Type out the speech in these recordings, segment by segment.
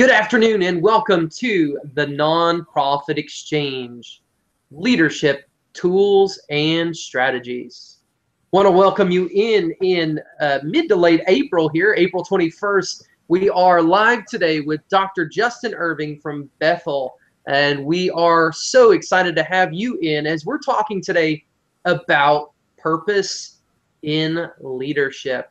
Good afternoon and welcome to the Nonprofit Exchange Leadership Tools and Strategies. Want to welcome you in in uh, mid to late April here, April 21st. We are live today with Dr. Justin Irving from Bethel, and we are so excited to have you in as we're talking today about purpose in leadership.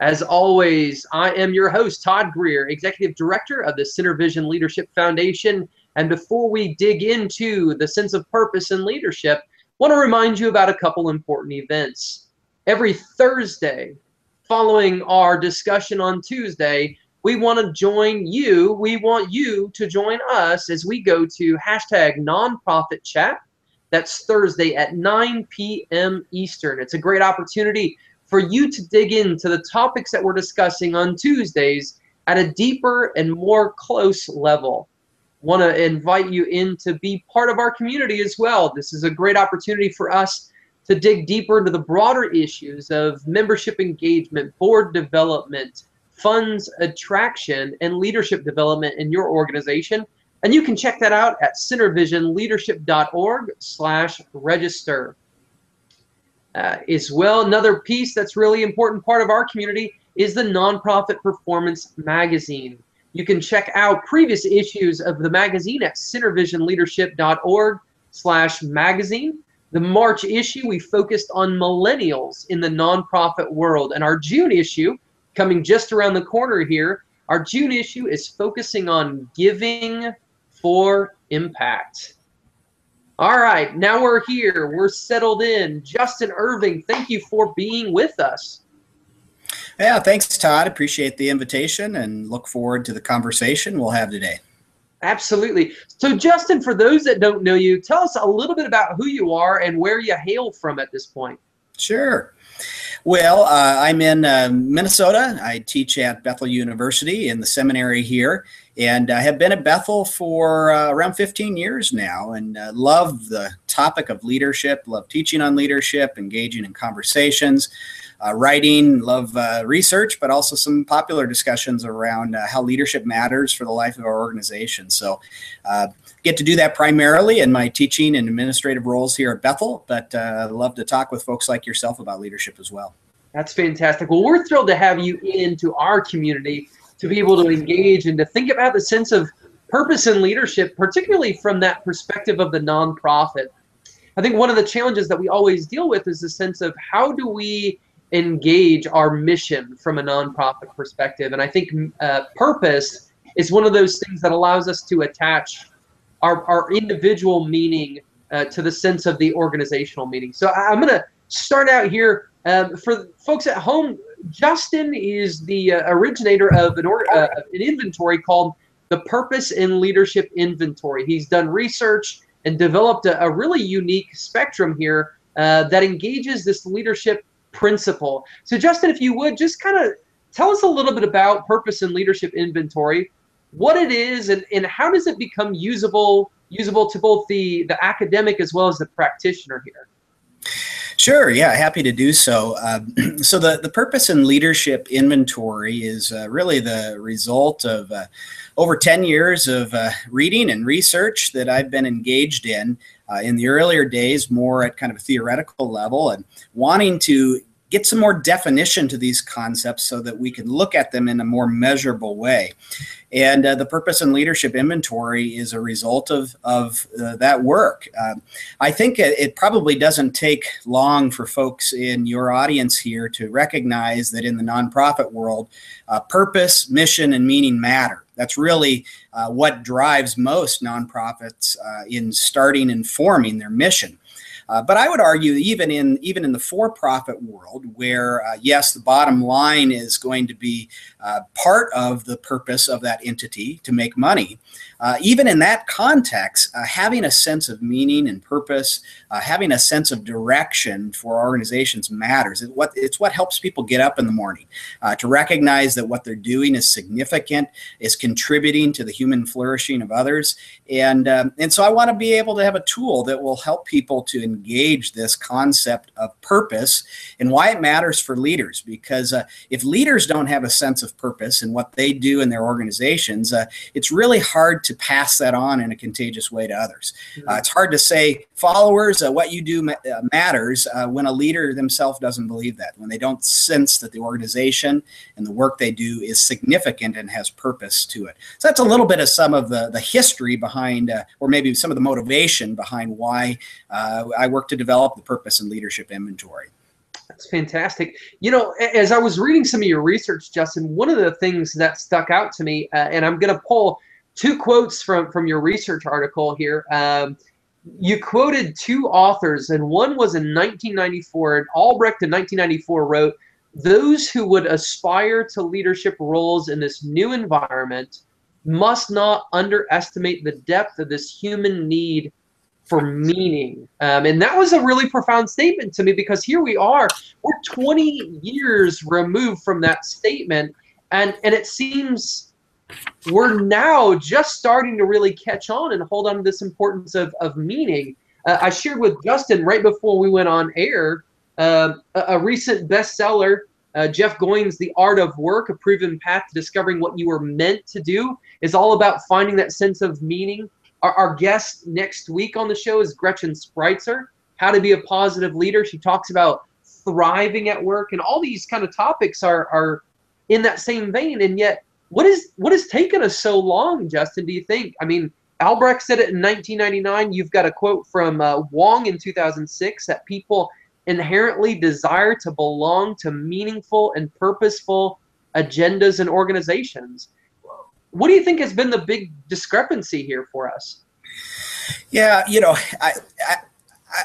As always, I am your host, Todd Greer, Executive Director of the SynerVision Leadership Foundation. And before we dig into the sense of purpose and leadership, I want to remind you about a couple important events. Every Thursday, following our discussion on Tuesday, we want to join you. We want you to join us as we go to hashtag nonprofit chat. That's Thursday at 9 p.m. Eastern. It's a great opportunity for you to dig into the topics that we're discussing on Tuesdays at a deeper and more close level. Want to invite you in to be part of our community as well. This is a great opportunity for us to dig deeper into the broader issues of membership engagement, board development, funds attraction, and leadership development in your organization. And you can check that out at synervisionleadership.org slash register. Uh, as well, another piece that's really important part of our community is the Nonprofit Performance Magazine. You can check out previous issues of the magazine at synervisionleadership.org slash magazine. The March issue, we focused on millennials in the nonprofit world. And our June issue, coming just around the corner here, our June issue is focusing on giving for impact. All right, now we're here. We're settled in. Justin Irving, thank you for being with us. Yeah, thanks, Todd. Appreciate the invitation and look forward to the conversation we'll have today. Absolutely. So, Justin, for those that don't know you, tell us a little bit about who you are and where you hail from at this point. Sure. Well, uh, I'm in uh, Minnesota. I teach at Bethel University in the seminary here, and I have been at Bethel for uh, around 15 years now, and uh, love the topic of leadership. Love teaching on leadership, engaging in conversations, uh, writing. Love uh, research, but also some popular discussions around how leadership matters for the life of our organization. So get to do that primarily in my teaching and administrative roles here at Bethel, but uh, love to talk with folks like yourself about leadership as well. That's fantastic. Well, we're thrilled to have you into our community to be able to engage and to think about the sense of purpose and leadership, particularly from that perspective of the nonprofit. I think one of the challenges that we always deal with is the sense of how do we engage our mission from a nonprofit perspective. And I think uh, purpose is one of those things that allows us to attach our, our individual meaning uh, to the sense of the organizational meaning. So I'm going to start out here um, for folks at home. Justin is the uh, originator of an, or, uh, an inventory called the Purpose in Leadership Inventory. He's done research and developed a, a really unique spectrum here uh, that engages this leadership principle. So, Justin, if you would just kind of tell us a little bit about Purpose in Leadership Inventory what it is and, and how does it become usable usable to both the the academic as well as the practitioner here Sure, yeah, happy to do so. Uh, so, the, the purpose and leadership inventory is uh, really the result of uh, over 10 years of uh, reading and research that I've been engaged in. Uh, in the earlier days, more at kind of a theoretical level, and wanting to get some more definition to these concepts so that we can look at them in a more measurable way. And uh, the purpose and leadership inventory is a result of, of uh, that work. Um, I think it, it, probably doesn't take long for folks in your audience here to recognize that in the nonprofit world, uh, purpose, mission, and meaning matter. That's really uh, what drives most nonprofits uh, in starting and forming their mission. Uh, but I would argue even in even in the for-profit world, where uh, yes, the bottom line is going to be uh, part of the purpose of that entity to make money. Uh, even in that context, uh, having a sense of meaning and purpose, uh, having a sense of direction for organizations matters. It's what it's what helps people get up in the morning to recognize that what they're doing is significant, is contributing to the human flourishing of others, and um, and so I want to be able to have a tool that will help people to engage this concept of purpose and why it matters for leaders. Because uh, if leaders don't have a sense of purpose in what they do in their organizations, uh, it's really hard to pass that on in a contagious way to others. Mm-hmm. Uh, it's hard to say, followers, uh, what you do ma- uh, matters when a leader themselves doesn't believe that, when they don't sense that the organization and the work they do is significant and has purpose to it. So that's a little bit of some of the, the history behind, or maybe some of the motivation behind why I work to develop the purpose and leadership inventory. That's fantastic. You know, as I was reading some of your research, Justin, one of the things that stuck out to me, uh, and I'm going to pull two quotes from from your research article here. Um, you quoted two authors, and one was in 1994, and Albrecht in 1994 wrote, "Those who would aspire to leadership roles in this new environment must not underestimate the depth of this human need for meaning. Um, and that was a really profound statement to me because here we are, we're 20 years removed from that statement. And, and it seems we're now just starting to really catch on and hold on to this importance of, of meaning. Uh, I shared with Justin right before we went on air uh, a, a, recent bestseller, uh, Jeff Goins' The Art of Work, A Proven Path to Discovering What You Were Meant to Do, is all about finding that sense of meaning our, our guest next week on the show is Gretchen Spreitzer, how to be a positive leader. She talks about thriving at work, and all these kind of topics are are in that same vein. And yet, what is what has taken us so long, Justin? Do you think? I mean, Albrecht said it in 1999. You've got a quote from uh, Wong in 2006 that people inherently desire to belong to meaningful and purposeful agendas and organizations what do you think has been the big discrepancy here for us? Yeah, you know, I, I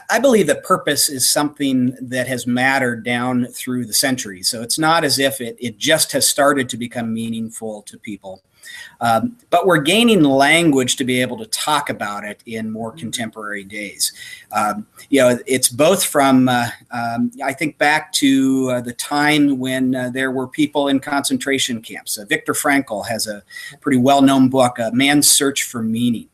I believe that purpose is something that has mattered down through the centuries. So it's not as if it, it just has started to become meaningful to people. Um, but we're gaining language to be able to talk about it in more mm-hmm. contemporary days. Um, you know, it's both from, uh, um, I think back to uh, the time when uh, there were people in concentration camps. Uh, Viktor Frankl has a pretty well known book, A Man's Search for Meaning.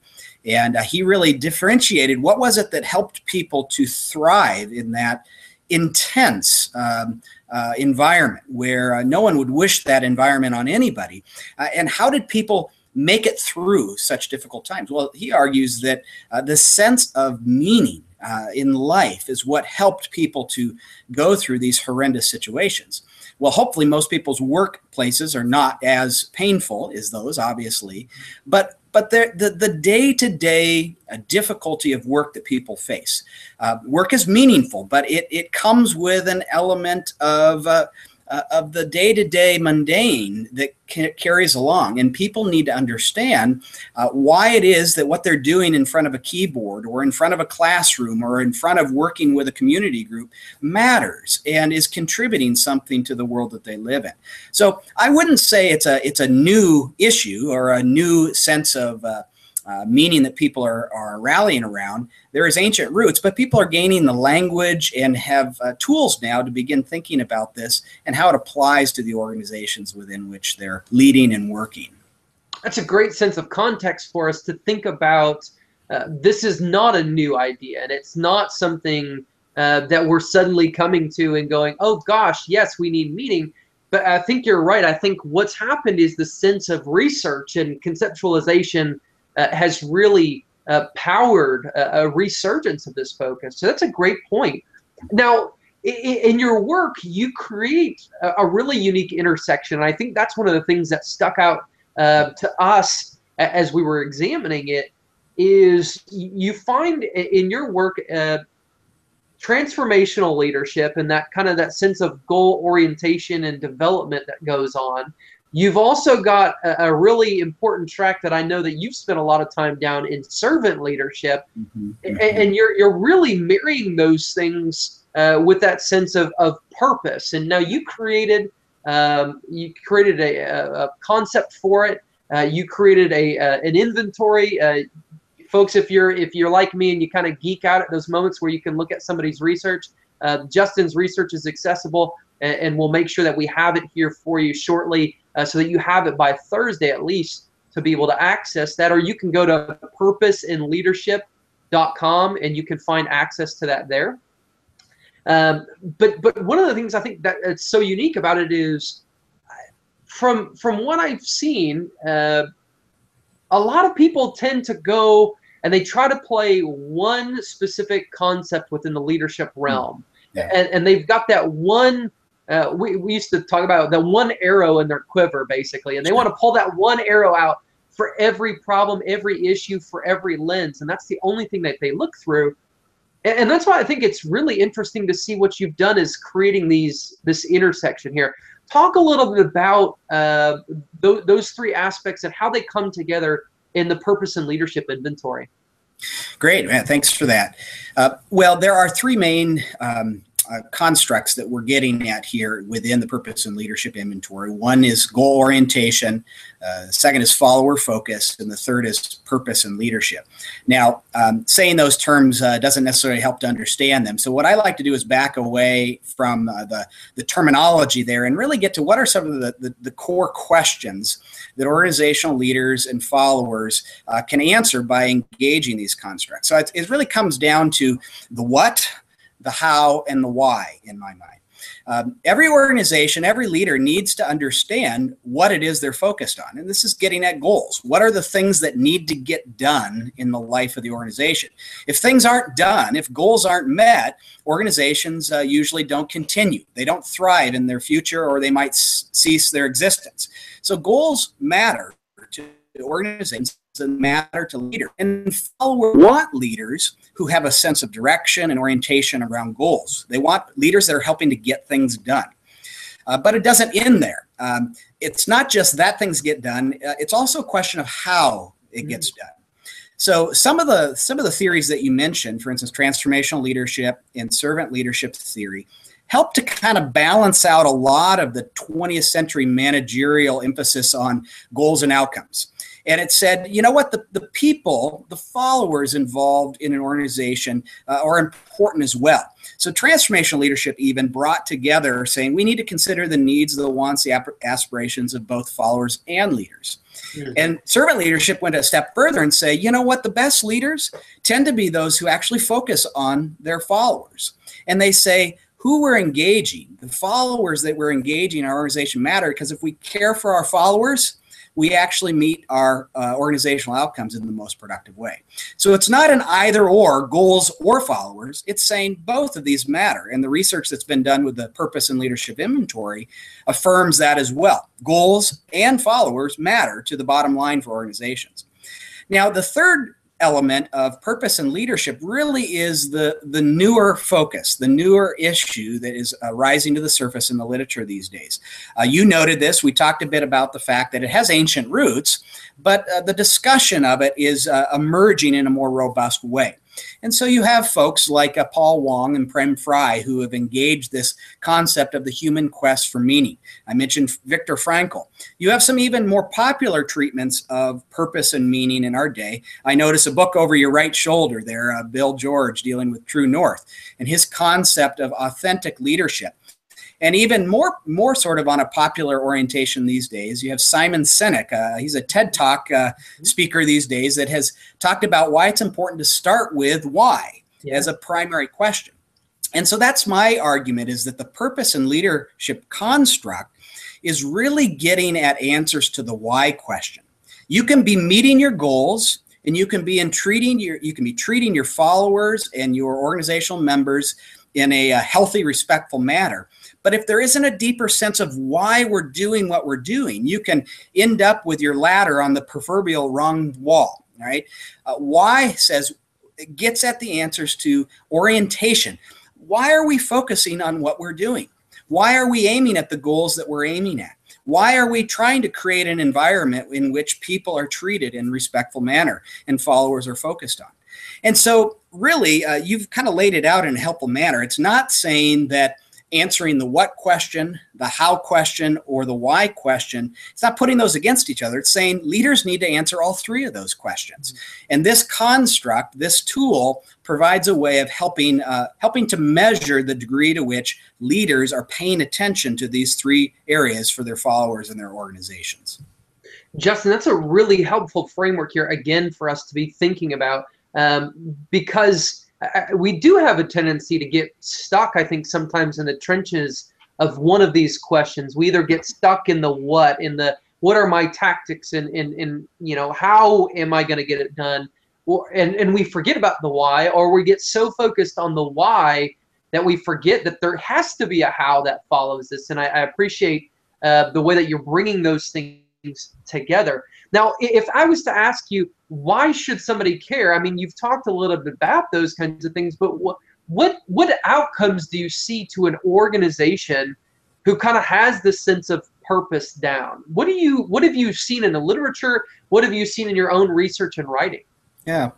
And uh, he really differentiated what was it that helped people to thrive in that intense um, uh, environment where uh, no one would wish that environment on anybody. Uh, and how did people make it through such difficult times? Well, he argues that uh, the sense of meaning uh, in life is what helped people to go through these horrendous situations. Well, hopefully, most people's workplaces are not as painful as those, obviously, but but the the day to day difficulty of work that people face. Uh, work is meaningful, but it it comes with an element of uh, uh, of the day to day mundane that carries along. And people need to understand uh, why it is that what they're doing in front of a keyboard or in front of a classroom or in front of working with a community group matters and is contributing something to the world that they live in. So I wouldn't say it's a it's a new issue or a new sense of uh, uh, meaning that people are, are rallying around. There is ancient roots, but people are gaining the language and have uh, tools now to begin thinking about this and how it applies to the organizations within which they're leading and working. That's a great sense of context for us to think about. Uh, this is not a new idea, and it's not something uh, that we're suddenly coming to and going, oh gosh, yes, we need meaning. But I think you're right. I think what's happened is the sense of research and conceptualization has really uh, powered a, a, resurgence of this focus. So that's a great point. Now, in, your work, you create a, a, really unique intersection. And I think that's one of the things that stuck out uh, to us as we were examining it is you find in your work uh, transformational leadership and that kind of that sense of goal orientation and development that goes on You've also got a, a, really important track that I know that you've spent a lot of time down in servant leadership, mm-hmm, mm-hmm. And, and, you're you're really marrying those things uh, with that sense of, of purpose. And now you created um, you created a, a, concept for it. Uh, you created a uh, an inventory. Uh, folks, if you're if you're like me and you kind of geek out at those moments where you can look at somebody's research, uh, Justin's research is accessible, and, and we'll make sure that we have it here for you shortly uh, so that you have it by Thursday at least to be able to access that. Or you can go to Purpose in Leadership and you can find access to that there. Um, but but one of the things I think that it's so unique about it is from from what I've seen, uh, a lot of people tend to go and they try to play one specific concept within the leadership hmm. realm, yeah. and and they've got that one. Uh, we, we used to talk about the one arrow in their quiver basically and they want to pull that one arrow out for every problem every issue for every lens and that's the only thing that they look through and, and that's why I think it's really interesting to see what you've done is creating these this intersection here. Talk a little bit about uh, th- those three aspects and how they come together in the purpose and leadership inventory. Great, man. Thanks for that. Uh, well, there are three main um, uh, constructs that we're getting at here within the purpose and leadership inventory. One is goal orientation, uh, the second is follower focus, and the third is purpose and leadership. Now, um, saying those terms uh, doesn't necessarily help to understand them. So, what I like to do is back away from uh, the, the terminology there and really get to what are some of the, the, the core questions that organizational leaders and followers uh, can answer by engaging these constructs. So, it, it really comes down to the what, the how, and the why in my mind. Um, every organization, every leader needs to understand what it is they're focused on. And this is getting at goals. What are the things that need to get done in the life of the organization? If things aren't done, if goals aren't met, organizations uh, usually don't continue. They don't thrive in their future or they might cease their existence. So goals matter to organizations and matter to leaders. And followers want leaders who have a sense of direction and orientation around goals. They want leaders that are helping to get things done. Uh, but it doesn't end there. Um, it's not just that things get done. Uh, it's also a question of how it gets mm. done. So some of the some of the theories that you mentioned, for instance, transformational leadership and servant leadership theory, help to kind of balance out a lot of the 20th century managerial emphasis on goals and outcomes. And it said, you know what, the, the people, the followers involved in an organization uh, are important as well. So transformational leadership even brought together saying we need to consider the needs, the wants, the aspirations of both followers and leaders. Mm-hmm. And servant leadership went a step further and say, you know what, the best leaders tend to be those who actually focus on their followers. And they say, who we're engaging, the followers that we're engaging in our organization matter because if we care for our followers, we actually meet our uh, organizational outcomes in the most productive way. So it's not an either or goals or followers. It's saying both of these matter. And the research that's been done with the purpose and leadership inventory affirms that as well. Goals and followers matter to the bottom line for organizations. Now, the third element of purpose and leadership really is the the newer focus, the newer issue that is uh, rising to the surface in the literature these days. Uh, you noted this. We talked a bit about the fact that it has ancient roots, but uh, the discussion of it is uh, emerging in a more robust way. And so you have folks like uh, Paul Wong and Prem Fry who have engaged this concept of the human quest for meaning. I mentioned Viktor Frankl. You have some even more popular treatments of purpose and meaning in our day. I notice a book over your right shoulder there, uh, Bill George, dealing with True North, and his concept of authentic leadership. And even more, more sort of on a popular orientation these days, you have Simon Sinek. Uh, he's a TED Talk uh, mm-hmm. speaker these days that has talked about why it's important to start with why yeah. as a primary question. And so that's my argument is that the purpose and leadership construct is really getting at answers to the why question. You can be meeting your goals and you can be in treating your you can be treating your followers and your organizational members in a, a healthy respectful manner but if there isn't a deeper sense of why we're doing what we're doing, you can end up with your ladder on the proverbial wrong wall. Right? Uh, why says gets at the answers to orientation. Why are we focusing on what we're doing? Why are we aiming at the goals that we're aiming at? Why are we trying to create an environment in which people are treated in respectful manner and followers are focused on? And so, really, uh, you've kind of laid it out in a helpful manner. It's not saying that answering the what question, the how question, or the why question. It's not putting those against each other. It's saying leaders need to answer all three of those questions. And this construct, this tool, provides a way of helping uh, helping to measure the degree to which leaders are paying attention to these three areas for their followers and their organizations. Justin, that's a really helpful framework here again for us to be thinking about um, because we do have a tendency to get stuck, I think, sometimes in the trenches of one of these questions. We either get stuck in the what, in the what are my tactics, and in, in you know how am I going to get it done, or, and and we forget about the why, or we get so focused on the why that we forget that there has to be a how that follows this. And I, I appreciate uh, the way that you're bringing those things together. Now, if I was to ask you, why should somebody care? I mean, you've talked a little bit about those kinds of things, but what what what outcomes do you see to an organization who kind of has this sense of purpose down? What do you what have you seen in the literature? What have you seen in your own research and writing? Yeah.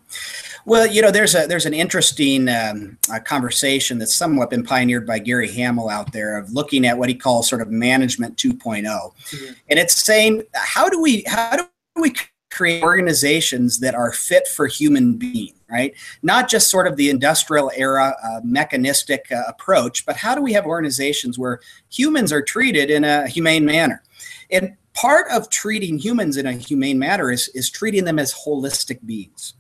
Well, you know, there's a there's an interesting um, conversation that's somewhat been pioneered by Gary Hamel out there of looking at what he calls sort of management 2.0, mm-hmm. and it's saying how do we how do we create organizations that are fit for human being, right? Not just sort of the industrial era uh, mechanistic uh, approach, but how do we have organizations where humans are treated in a humane manner? And part of treating humans in a humane manner is, is treating them as holistic beings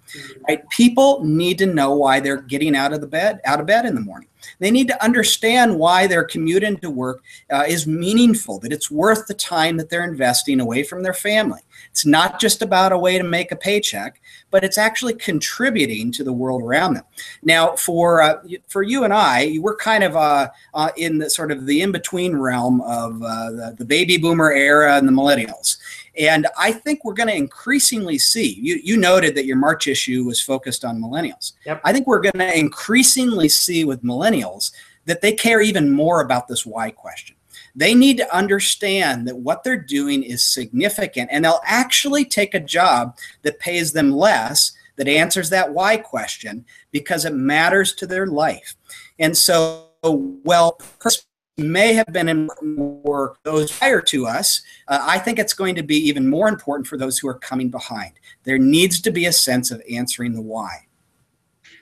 right? People need to know why they're getting out of the bed out of bed in the morning. They need to understand why their commute into work uh, is meaningful that it's worth the time that they're investing away from their family. It's not just about a way to make a paycheck but it's actually contributing to the world around them now for uh, for you and i we're kind of uh, uh in the sort of the in-between realm of uh, the, the baby boomer era and the millennials and I think we're going to increasingly see, you, you noted that your March issue was focused on millennials. Yep. I think we're going to increasingly see with millennials that they care even more about this why question. They need to understand that what they're doing is significant and they'll actually take a job that pays them less that answers that why question because it matters to their life. And so, well, may have been important for those prior to us. Uh, I think it's going to be even more important for those who are coming behind. There needs to be a sense of answering the why.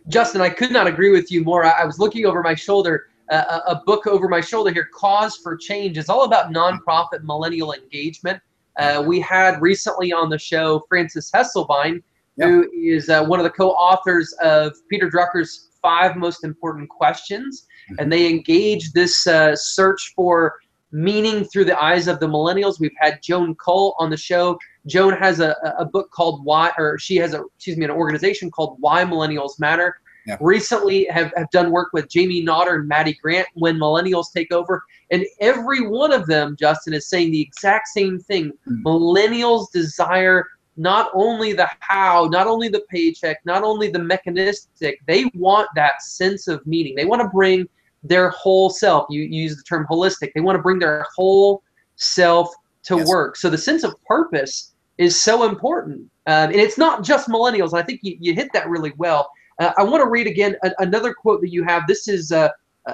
Justin, I could not agree with you more. I, was looking over my shoulder, uh, a book over my shoulder here, Cause for Change. It's all about nonprofit millennial engagement. Uh, we had recently on the show Frances Hesselbein, who is uh, one of the co-authors of Peter Drucker's Five Most Important Questions and they engage this uh, search for meaning through the eyes of the millennials. We've had Joan Kuhl on the show. Joan has a, a book called Why, or she has a, excuse me, an organization called Why Millennials Matter. Yeah. Recently, have, have done work with Jamie Notter and Maddie Grant when millennials take over, and every one of them, Justin, is saying the exact same thing. Mm. Millennials desire not only the how, not only the paycheck, not only the mechanistic, they want that sense of meaning. They want to bring their whole self. You, you use the term holistic. They want to bring their whole self to yes. work. So the sense of purpose is so important. Um, and it's not just millennials. I think you, you hit that really well. Uh, I want to read again a, another quote that you have. This is uh,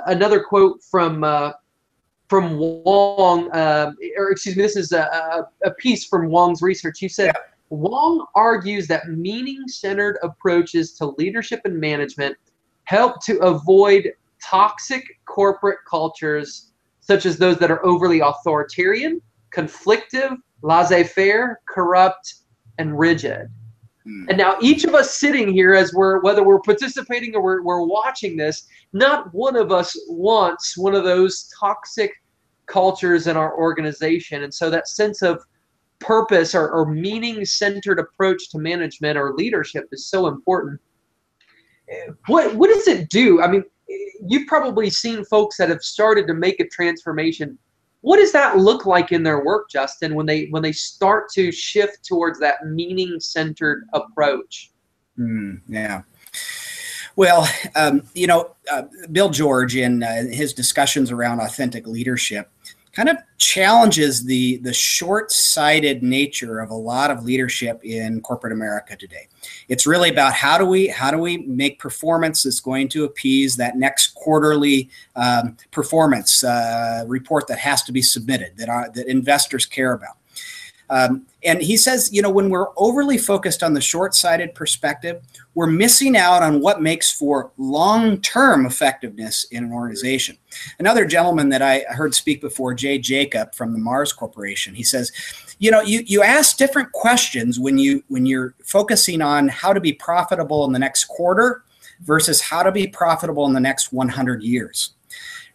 another quote from uh, from Wong, uh, or excuse me, this is a, a, piece from Wong's research. You said, yeah. Wong argues that meaning centered approaches to leadership and management help to avoid toxic corporate cultures, such as those that are overly authoritarian, conflictive, laissez faire, corrupt, and rigid. Hmm. And now, each of us sitting here, as we're whether we're participating or we're, we're watching this, not one of us wants one of those toxic cultures in our organization. And so, that sense of purpose or, or meaning centered approach to management or leadership is so important. What, what does it do? I mean, you've probably seen folks that have started to make a transformation. What does that look like in their work, Justin, when they when they start to shift towards that meaning centered approach? Mm, yeah. Well, um, you know, uh, Bill George in uh, his discussions around authentic leadership kind of challenges the the short-sighted nature of a lot of leadership in corporate America today. It's really about how do we how do we make performance that's going to appease that next quarterly um, performance uh, report that has to be submitted that are, that investors care about. Um, and he says, you know, when we're overly focused on the short sighted perspective, we're missing out on what makes for long term effectiveness in an organization. Another gentleman that I heard speak before, Jay Jakub from the Mars Corporation, he says, you know, you, you ask different questions when you when you're focusing on how to be profitable in the next quarter versus how to be profitable in the next 100 years,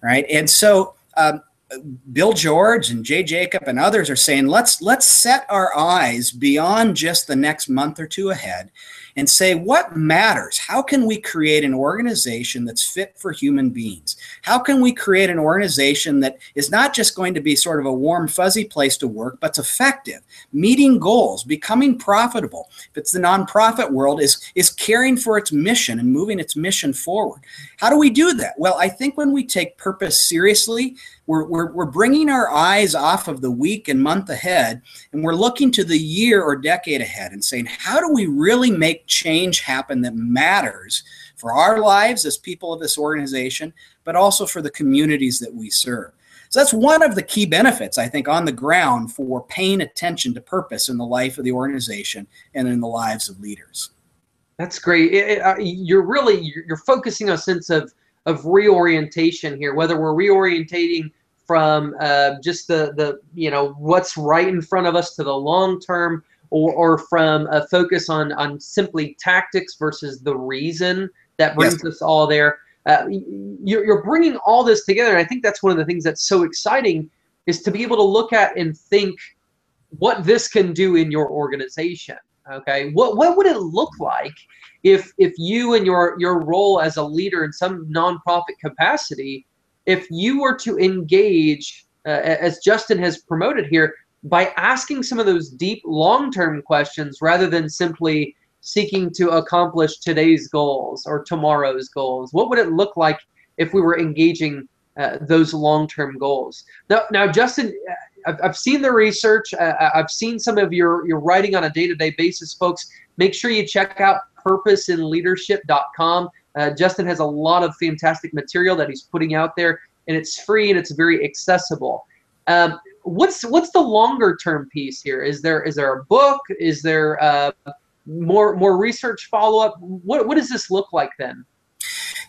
right? And so um, Bill George and Jay Jakub and others are saying let's let's set our eyes beyond just the next month or two ahead and say what matters? How can we create an organization that's fit for human beings? How can we create an organization that is not just going to be sort of a warm fuzzy place to work but it's effective? Meeting goals becoming profitable. If it's the nonprofit world is is caring for its mission and moving its mission forward. How do we do that? Well i think when we take purpose seriously we're, we're, we're bringing our eyes off of the week and month ahead, and we're looking to the year or decade ahead and saying, how do we really make change happen that matters for our lives as people of this organization, but also for the communities that we serve? So that's one of the key benefits, I think, on the ground for paying attention to purpose in the life of the organization and in the lives of leaders. That's great. It, it, uh, you're really you're focusing a sense of of reorientation here, whether we're reorientating from uh, just the the you know what's right in front of us to the long term, or or from a focus on on simply tactics versus the reason that brings yes. us all there. Uh, you're, you're bringing all this together, and I think that's one of the things that's so exciting is to be able to look at and think what this can do in your organization. Okay, what what would it look like if if you and your your role as a leader in some nonprofit capacity, if you were to engage, uh, as Justin has promoted here, by asking some of those deep long-term questions rather than simply seeking to accomplish today's goals or tomorrow's goals, what would it look like if we were engaging uh, those long-term goals? Now, now, Justin. I've, I've seen the research. Uh, I've seen some of your, your writing on a day-to-day basis, folks. Make sure you check out purposeinleadership.com. Uh, Justin has a lot of fantastic material that he's putting out there, and it's free and it's very accessible. Um, what's what's the longer term piece here? Is there is there a book? Is there uh, more more research follow up? What what does this look like then?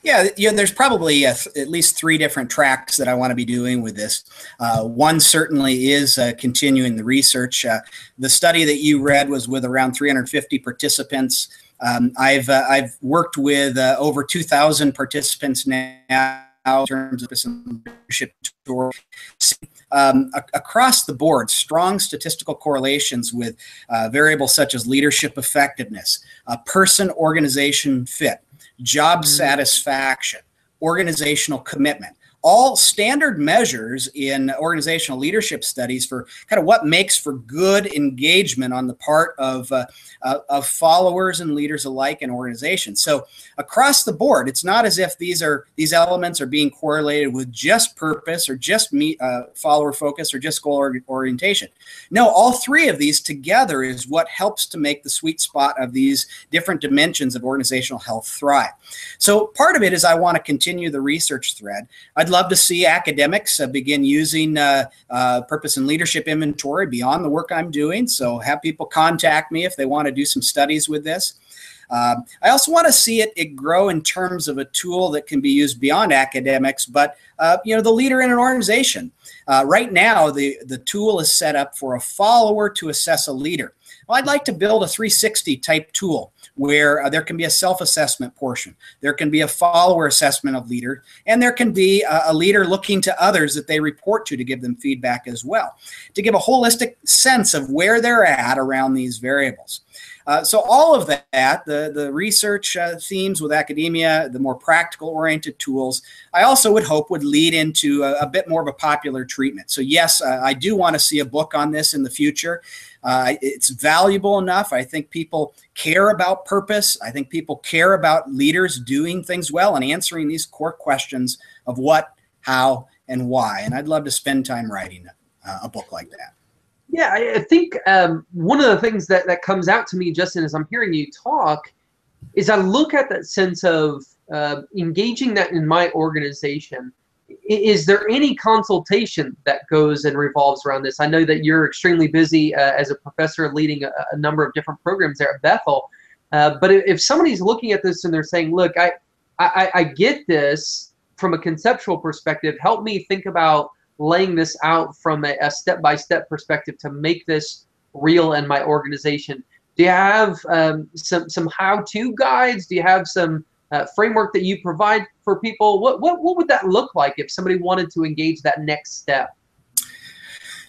Yeah, you know, there's probably uh, at least three different tracks that I want to be doing with this. Uh, one certainly is uh, continuing the research. Uh, the study that you read was with around 350 participants. Um, I've uh, I've worked with uh, over 2,000 participants now in terms of this leadership tour. Um, across the board, strong statistical correlations with uh, variables such as leadership effectiveness, person organization fit, job mm-hmm. satisfaction, organizational commitment all standard measures in organizational leadership studies for kind of what makes for good engagement on the part of, uh, uh, of followers and leaders alike in organizations. So across the board, it's not as if these are these elements are being correlated with just purpose or just meet, uh, follower focus or just goal or- orientation. No, all three of these together is what helps to make the sweet spot of these different dimensions of organizational health thrive. So part of it is I want to continue the research thread. I'd love to see academics uh, begin using uh, uh, purpose and leadership inventory beyond the work I'm doing. So have people contact me if they want to do some studies with this. Um, I also want to see it, it grow in terms of a tool that can be used beyond academics, but uh, you know the leader in an organization. Uh, right now, the the tool is set up for a follower to assess a leader. Well, I'd like to build a 360 type tool where uh, there can be a self-assessment portion, there can be a follower assessment of leader, and there can be a, a leader looking to others that they report to to give them feedback as well, to give a holistic sense of where they're at around these variables. Uh, so all of that, the, the research uh, themes with academia, the more practical oriented tools, I also would hope would lead into a, a bit more of a popular treatment. So yes, uh, I do want to see a book on this in the future. Uh, it's valuable enough. I think people care about purpose. I think people care about leaders doing things well and answering these core questions of what, how, and why. And I'd love to spend time writing a book like that. Yeah, I, think um, one of the things that, that comes out to me, Justin, as I'm hearing you talk, is I look at that sense of uh, engaging that in my organization. is there any consultation that goes and revolves around this? I know that you're extremely busy uh, as a professor leading a, a, number of different programs there at Bethel. Uh, but if somebody's looking at this and they're saying, look, I, I, I get this from a conceptual perspective, help me think about laying this out from a, a step-by-step perspective to make this real in my organization. Do you have um, some, some how-to guides? Do you have some uh, framework that you provide for people. What, what, what would that look like if somebody wanted to engage that next step?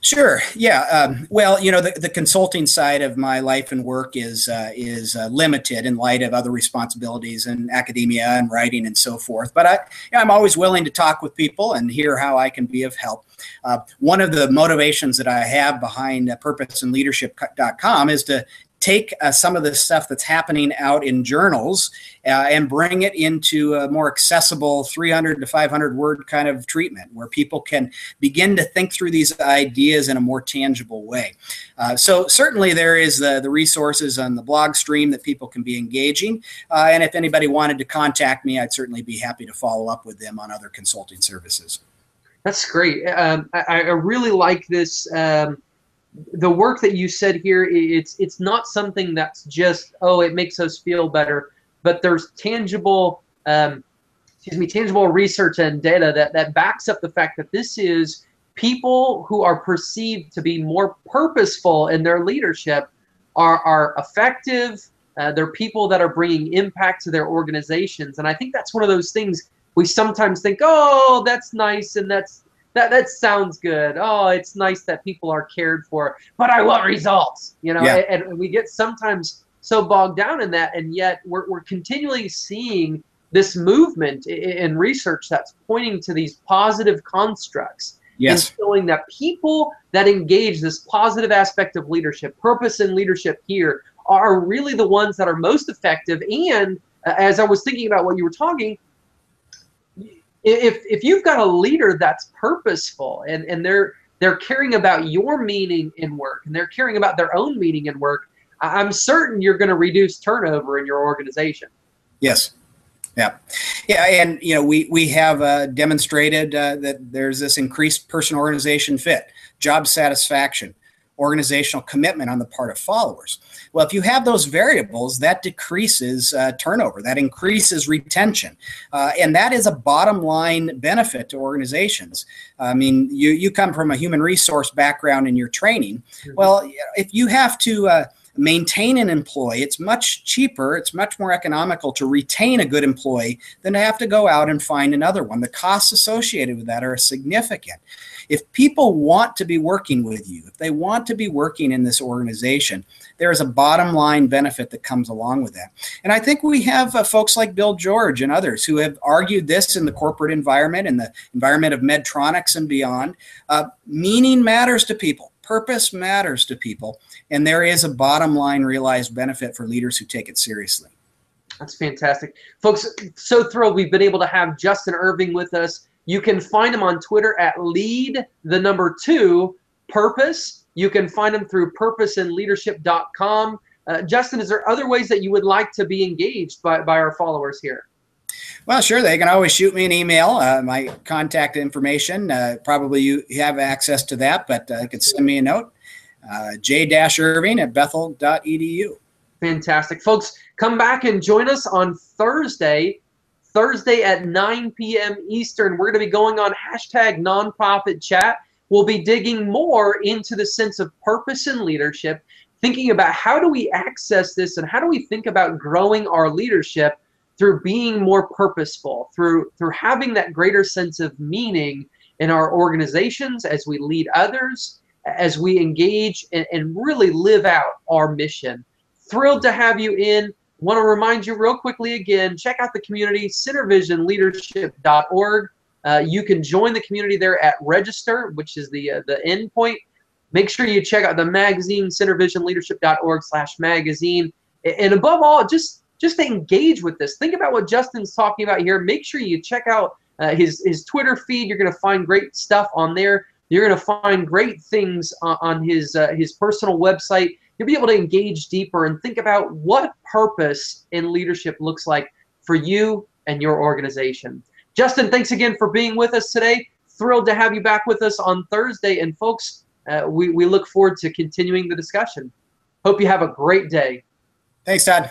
Sure. Yeah. Um, well, you know, the, the consulting side of my life and work is uh, is uh, limited in light of other responsibilities in academia and writing and so forth. But I, I'm always willing to talk with people and hear how I can be of help. Uh, one of the motivations that I have behind uh, purposeinleadership.com is to take uh, some of the stuff that's happening out in journals uh, and bring it into a more accessible 300 to 500 word kind of treatment where people can begin to think through these ideas in a more tangible way. Uh, so certainly there is the, the resources on the blog stream that people can be engaging. Uh, and if anybody wanted to contact me, I'd certainly be happy to follow up with them on other consulting services. That's great. Um, I, I, really like this. Um, the work that you said here it's it's not something that's just oh it makes us feel better but there's tangible um, excuse me tangible research and data that that backs up the fact that this is people who are perceived to be more purposeful in their leadership are are effective uh, they're people that are bringing impact to their organizations. And i think that's one of those things we sometimes think oh that's nice and that's that that sounds good. Oh, it's nice that people are cared for, but I want results. You know, yeah. and, and, we get sometimes so bogged down in that, and yet we're we're continually seeing this movement in research that's pointing to these positive constructs. Yes. And showing that people that engage this positive aspect of leadership, purpose and leadership here, are really the ones that are most effective. And uh, as I was thinking about what you were talking, if if you've got a leader that's purposeful and and they're they're caring about your meaning in work and they're caring about their own meaning in work i'm certain you're going to reduce turnover in your organization. Yes. Yeah. Yeah and you know we we have uh, demonstrated uh, that there's this increased person organization fit job satisfaction organizational commitment on the part of followers. Well, if you have those variables, that decreases uh, turnover, that increases retention, uh, and that is a bottom line benefit to organizations. I mean, you you come from a human resource background in your training. Mm-hmm. Well, if you have to uh, maintain an employee, it's much cheaper, it's much more economical to retain a good employee than to have to go out and find another one. The costs associated with that are significant. If people want to be working with you, if they want to be working in this organization, there is a bottom line benefit that comes along with that. And I think we have uh, folks like Bill George and others who have argued this in the corporate environment, in the environment of Medtronics and beyond. Uh, meaning matters to people. Purpose matters to people, and there is a bottom line realized benefit for leaders who take it seriously. That's fantastic. Folks, so thrilled we've been able to have Justin Irving with us. You can find him on Twitter at lead the number two purpose. You can find him through purposeinleadership.com. Uh, Justin, is there other ways that you would like to be engaged by, by our followers here? Well, sure. They can always shoot me an email. Uh, my contact information, uh, probably you have access to that, but uh, you can send me a note. Uh, j-irving at bethel.edu. Fantastic. Folks, come back and join us on Thursday Thursday at 9 p.m. Eastern. We're going to be going on hashtag nonprofit chat. We'll be digging more into the sense of purpose and leadership, thinking about how do we access this and how do we think about growing our leadership through being more purposeful, through through having that greater sense of meaning in our organizations as we lead others, as we engage and, and really live out our mission. Thrilled to have you in. Want to remind you real quickly again, check out the community, synervisionleadership.org. Uh, you can join the community there at register, which is the uh, the end point. Make sure you check out the magazine, synervisionleadership.org slash magazine. And above all, just just to engage with this. Think about what Justin's talking about here. Make sure you check out uh, his, his Twitter feed. You're going to find great stuff on there. You're going to find great things on, on his, uh, his personal website you'll be able to engage deeper and think about what purpose in leadership looks like for you and your organization. Justin, thanks again for being with us today. Thrilled to have you back with us on Thursday. And folks, uh, we, we look forward to continuing the discussion. Hope you have a great day. Thanks, Todd.